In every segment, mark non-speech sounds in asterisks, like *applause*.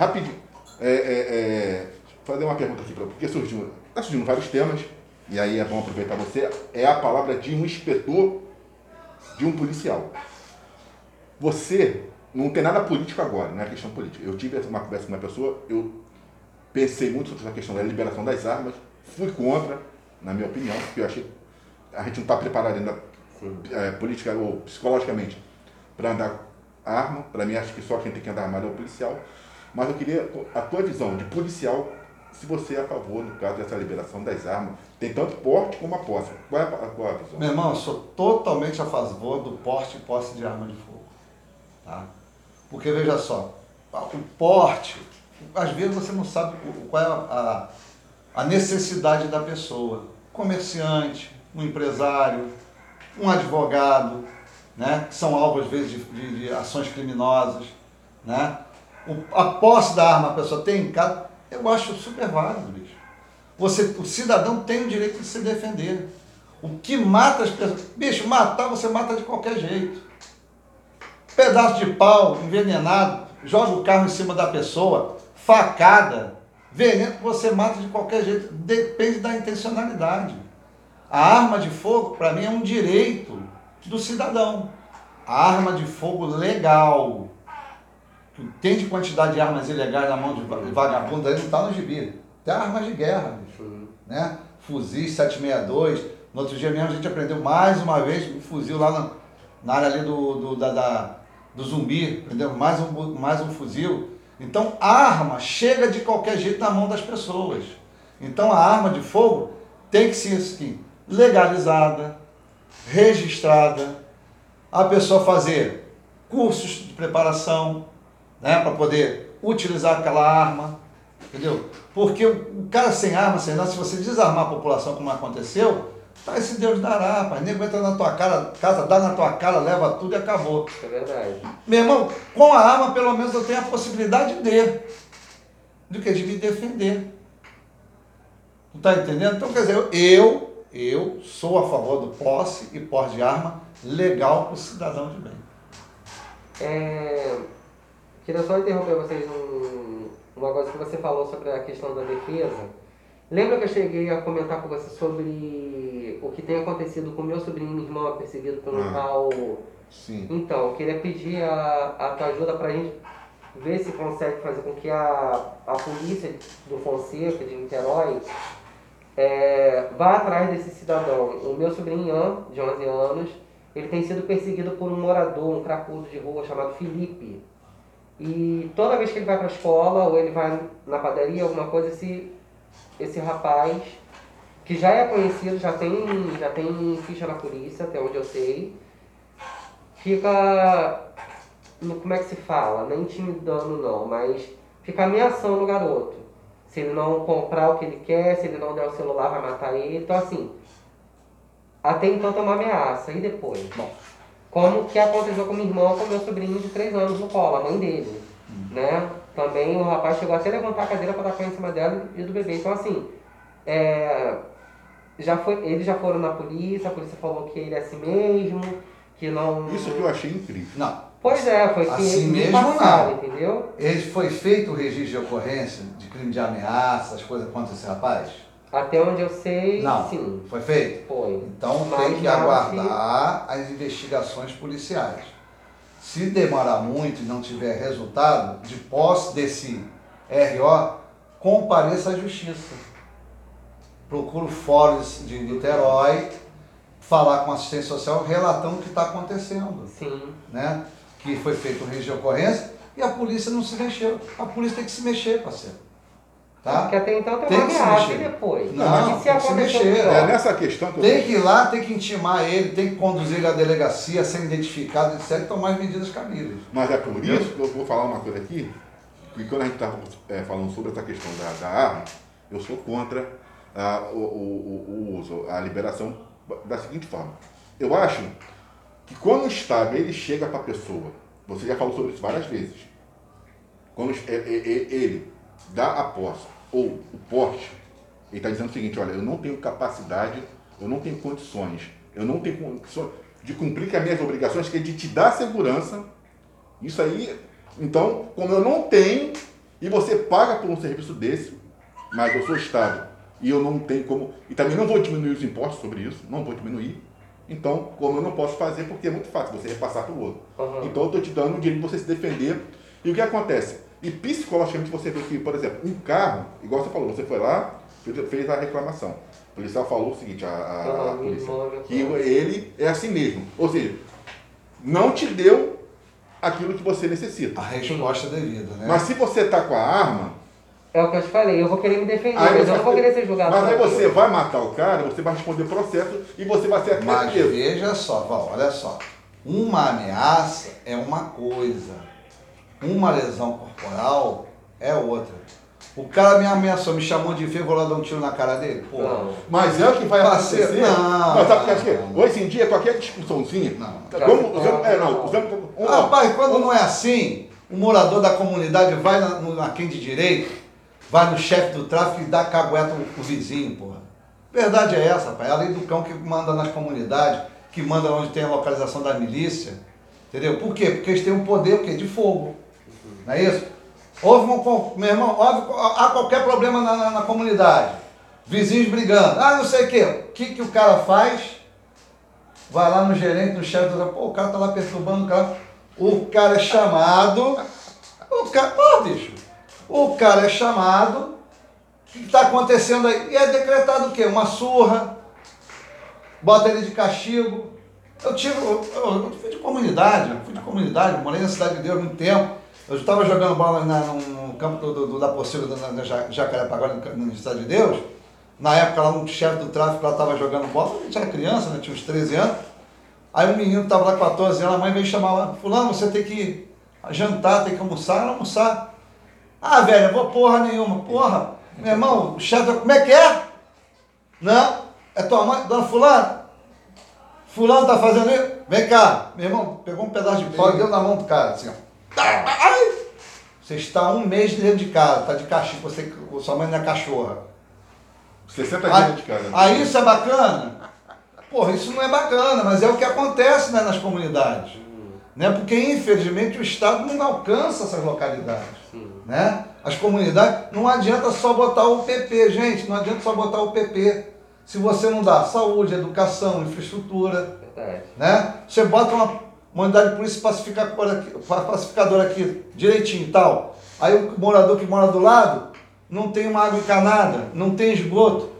rapidinho. É, é, é, fazer uma pergunta aqui, porque surgiu, está surgindo vários temas, e aí é bom aproveitar você. É a palavra de um inspetor, de um policial. Você não tem nada político agora, não é questão política. Eu tive uma conversa com uma pessoa, eu pensei muito sobre essa questão da liberação das armas, fui contra, na minha opinião, porque eu achei a gente não está preparado ainda é, política ou psicologicamente para andar arma. Para mim, acho que só quem tem que andar armado é o policial. Mas eu queria a tua visão de policial, se você é a favor, no caso dessa liberação das armas, tem tanto porte como a posse. Qual é a, qual é a visão? Meu irmão, eu sou totalmente a favor do porte e posse de arma de fogo. Tá? Porque veja só, o porte, às vezes você não sabe qual é a, a necessidade da pessoa. Comerciante, um empresário, um advogado, né, que são alvos, às vezes, de, de, de ações criminosas. Né? A posse da arma a pessoa tem em casa, eu acho super válido, bicho. Você, o cidadão tem o direito de se defender. O que mata as pessoas. Bicho, matar você mata de qualquer jeito. Pedaço de pau envenenado, joga o carro em cima da pessoa, facada, veneno, você mata de qualquer jeito. Depende da intencionalidade. A arma de fogo, para mim, é um direito do cidadão. A arma de fogo legal. Tem de quantidade de armas ilegais na mão de vagabundo aí, não está no gibi. Tem armas de guerra. Né? Fuzis 762. No outro dia mesmo a gente aprendeu mais uma vez um fuzil lá na, na área ali do, do, da, da, do zumbi. Aprendeu mais um, mais um fuzil. Então, arma chega de qualquer jeito na mão das pessoas. Então, a arma de fogo tem que ser assim, legalizada, registrada, a pessoa fazer cursos de preparação, né, para poder utilizar aquela arma, entendeu? Porque o cara sem arma, sem nada, se você desarmar a população como aconteceu, tá esse Deus dará, rapaz. Nem entra na tua cara, casa, dá na tua cara, leva tudo e acabou. É verdade. Meu irmão, com a arma, pelo menos eu tenho a possibilidade de, de que? De me defender. Tu tá entendendo? Então, quer dizer, eu eu sou a favor do posse e porte de arma legal para o cidadão de bem. É, queria só interromper vocês num, uma coisa que você falou sobre a questão da defesa. Lembra que eu cheguei a comentar com você sobre o que tem acontecido com meu sobrinho e minha irmã perseguido pelo Ah. tal. Sim. Então, eu queria pedir a, a tua ajuda para a gente ver se consegue fazer com que a, a polícia do Fonseca, de Niterói, é, vá atrás desse cidadão. O meu sobrinho Ian, de 11 anos, ele tem sido perseguido por um morador, um cracudo de rua chamado Felipe. E toda vez que ele vai para a escola ou ele vai na padaria, alguma coisa, esse, esse rapaz, que já é conhecido, já tem, já tem ficha na polícia, até onde eu sei, fica. Como é que se fala? Não intimidando, não, mas fica ameaçando o garoto. Se ele não comprar o que ele quer, se ele não der o celular, vai matar ele. Então, assim, até então tem uma ameaça. E depois? Bom, como que aconteceu com minha irmã, com meu sobrinho de 3 anos no colo, a mãe dele. Né? Também o rapaz chegou até a levantar a cadeira para dar pé em cima dela e do bebê. Então, assim, é, já foi, eles já foram na polícia, a polícia falou que ele é assim mesmo, que não. Isso que eu achei incrível. Não. Pois é, foi que Assim me mesmo, passaram, não. entendeu? Ele foi feito o registro de ocorrência de crime de ameaça, as coisas contra esse rapaz? Até onde eu sei, Não. sim. Foi feito? Foi. Então Mas tem que aguardar as investigações policiais. Se demorar muito e não tiver resultado, de posse desse RO, compareça à justiça. Procura o fórum de Niterói, falar com a assistência social, relatando o que está acontecendo. Sim. Né? Que foi feito o registro de ocorrência e a polícia não se mexeu. A polícia tem que se mexer, parceiro. Tá? Porque até então tem, Tem uma que se mexer. depois. Não, e se tem se mexer. É nessa questão que Tem que ir lá, tem que intimar ele, tem que conduzir ele à delegacia, ser identificado, etc. e tomar as medidas cabíveis. Mas é por isso que eu vou falar uma coisa aqui, que quando a gente está falando sobre essa questão da, da arma, eu sou contra ah, o, o- o- uso, a liberação da seguinte forma. Eu acho que quando o Estado ele chega para a pessoa, você já falou sobre isso várias vezes, quando é- é- é- ele dá a posse ou o porte, ele está dizendo o seguinte, olha, eu não tenho capacidade, eu não tenho condições, eu não tenho condições de cumprir com as minhas obrigações, que é de te dar segurança. Isso aí, então, como eu não tenho, e você paga por um serviço desse, mas eu sou Estado e eu não tenho como. E também não vou diminuir os impostos sobre isso, não vou diminuir. Então, como eu não posso fazer, porque é muito fácil você repassar para o outro. Uhum. Então, eu estou te dando o direito de você se defender. E o que acontece? E psicologicamente você vê que, por exemplo, um carro, igual você falou, você foi lá, fez- a reclamação. O policial falou o seguinte, a, a- a Uhum, polícia, que ele é assim mesmo. Ou seja, não te deu aquilo que você necessita. A resposta devida, né? Mas se você tá com a arma, É o que eu te falei, eu vou querer me defender, aí mas eu não vou querer ser julgado. Mas aí você vai matar o cara, você vai responder processo e você vai ser até Mas veja só, Val, olha só. Uma ameaça é uma coisa. Uma lesão corporal é outra. O cara me ameaçou, me chamou de feio, vou lá dar um tiro na cara dele? Pô. Mas é o que vai acontecer. não, mas sabe o que não. hoje em dia, qualquer discussãozinha. Não. Como, usando, é, não, usando, um, ó, Rapaz, quando não é assim, o morador da comunidade vai na, na quem de direito, vai no chefe do tráfico e dá cagueta pro vizinho, porra. Verdade é essa, pai. É a lei do cão que manda nas comunidades, que manda onde tem a localização da milícia. Entendeu? Por quê? Porque eles têm um poder o quê? de fogo. Não é isso? Houve um, meu irmão, houve, há qualquer problema na, na- na comunidade. Vizinhos brigando. Ah, não sei o quê. O que, que o cara faz? Vai lá no gerente, no chefe do pô, o cara tá lá perturbando o cara. O cara é chamado. O cara. Pô, bicho. O cara é chamado. O que está acontecendo aí? E é decretado o quê? Uma surra. Bota ele de castigo. Eu tive. Eu, eu- eu fui de comunidade, eu fui de comunidade, morei na Cidade de Deus muito tempo. Eu estava jogando bola na- no, campo do, do, da Pocilga, na, na no, no Cidade de Deus. Na época, lá um chefe do tráfico lá estava jogando bola, a gente era criança, né? tinha uns 13 anos. Aí um menino estava lá com 14 anos, a mãe veio chamar lá, fulano, você tem que jantar, tem que almoçar, Ela almoçar. Ah, velho, eu vou porra nenhuma. Porra, meu irmão, o chefe, como é que é? Não, é tua mãe, dona fulano? Fulano tá fazendo isso? Vem cá, meu irmão, pegou um pedaço de pau e deu na mão do cara, assim, ó. Ai! Você está um mês dentro de casa, tá de castigo, você, sua mãe não é cachorra. 60 Aí, dias de casa. aí isso é bacana? Porra, isso não é bacana, mas é o que acontece né, nas comunidades. Né? Porque, infelizmente, o Estado não alcança essas localidades. Né? As comunidades, não adianta só botar o PP, gente, não adianta só botar o PP. Se você não dá saúde, educação, infraestrutura, Verdade. né? Você bota uma, uma unidade de polícia pacificadora aqui, pa- pacificadora aqui direitinho tal. Aí o morador que mora do lado não tem uma água encanada, não tem esgoto,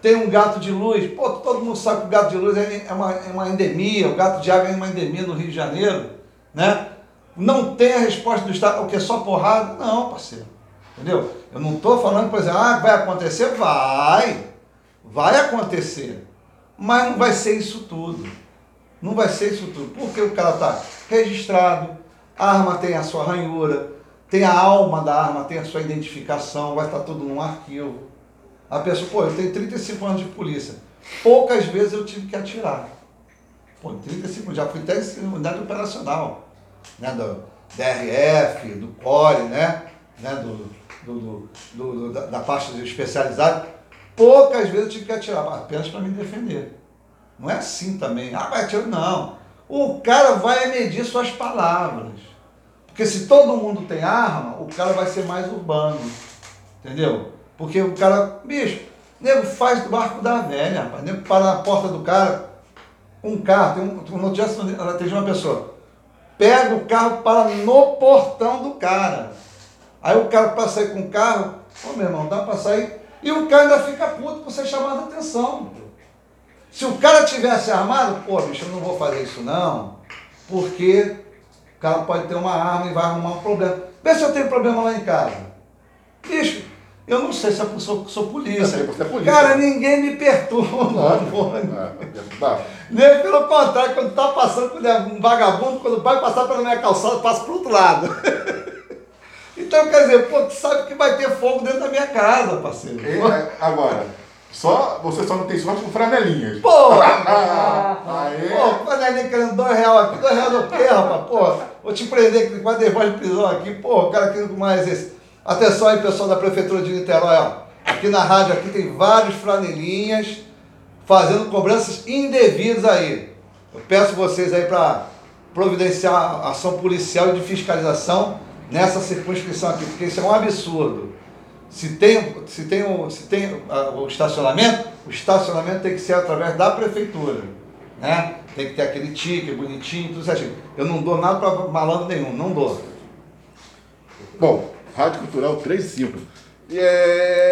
tem um gato de luz. Pô, todo mundo sabe que o gato de luz é, é uma, é uma endemia, o gato de água é uma endemia no Rio de Janeiro, né? Não tem a resposta do Estado, o que é só porrada? Não, parceiro. Entendeu? Eu não estou falando, por exemplo, ah, vai acontecer? Vai. Vai acontecer. Mas não vai ser isso tudo. Não vai ser isso tudo. Porque o cara está registrado, a arma tem a sua ranhura, tem a alma da arma, tem a sua identificação, vai estar tudo num arquivo. A pessoa, pô, eu tenho 35 anos de polícia. Poucas vezes eu tive que atirar. Pô, 35, já fui até unidade operacional, né? Do DRF, do CORE, né? né? Do, do- do- do- da, da parte especializada. Poucas vezes eu tive que atirar, apenas para me defender. Não é assim também. Ah, vai atirar. Não. O cara vai medir suas palavras. Porque se todo mundo tem arma, o cara vai ser mais urbano. Entendeu? Porque o cara, bicho, nego faz do barco da velha, rapaz. Nego para na porta do cara, um carro, tem um, no dia tem uma pessoa. Pega o carro para no portão do cara. Aí o cara para sair com o carro, ô meu irmão, dá para sair. E o cara ainda fica puto por ser chamado a atenção. Se o cara tivesse armado, pô, bicho, eu não vou fazer isso não, porque o cara pode ter uma arma e vai arrumar um problema. Vê se eu tenho problema lá em casa. Bicho, eu não sei se eu sou, sou polícia. Eu sei, você é polícia. Cara, ninguém me perturba. Claro. *laughs* É, tá. Nem pelo contrário, quando tá passando por um vagabundo, quando vai passar pela minha calçada, passa pro outro lado. *laughs* Então, quer dizer, pô, tu sabe que vai ter fogo dentro da minha casa, parceiro. E, é, agora, só, você só não tem sorte com franelinhas. Pô! *laughs* Ah, aí. Pô, panelinha querendo dois reais aqui, dois reais do quê, rapaz? Pô, vou te prender aqui com a devoz de prisão aqui, pô, o cara querendo mais esse. Atenção aí, pessoal da Prefeitura de Niterói, ó. Aqui na rádio aqui tem vários franelinhas fazendo cobranças indevidas aí. Eu peço vocês aí para providenciar ação policial e de fiscalização nessa circunscrição aqui, porque isso é um absurdo. Se tem, se tem, o, se tem ah, o estacionamento, o estacionamento tem que ser através da prefeitura. Né? Tem que ter aquele tique bonitinho, tudo certinho. Eu não dou nada para malandro nenhum, não dou. Bom, Rádio Cultural 3 e 5. E é,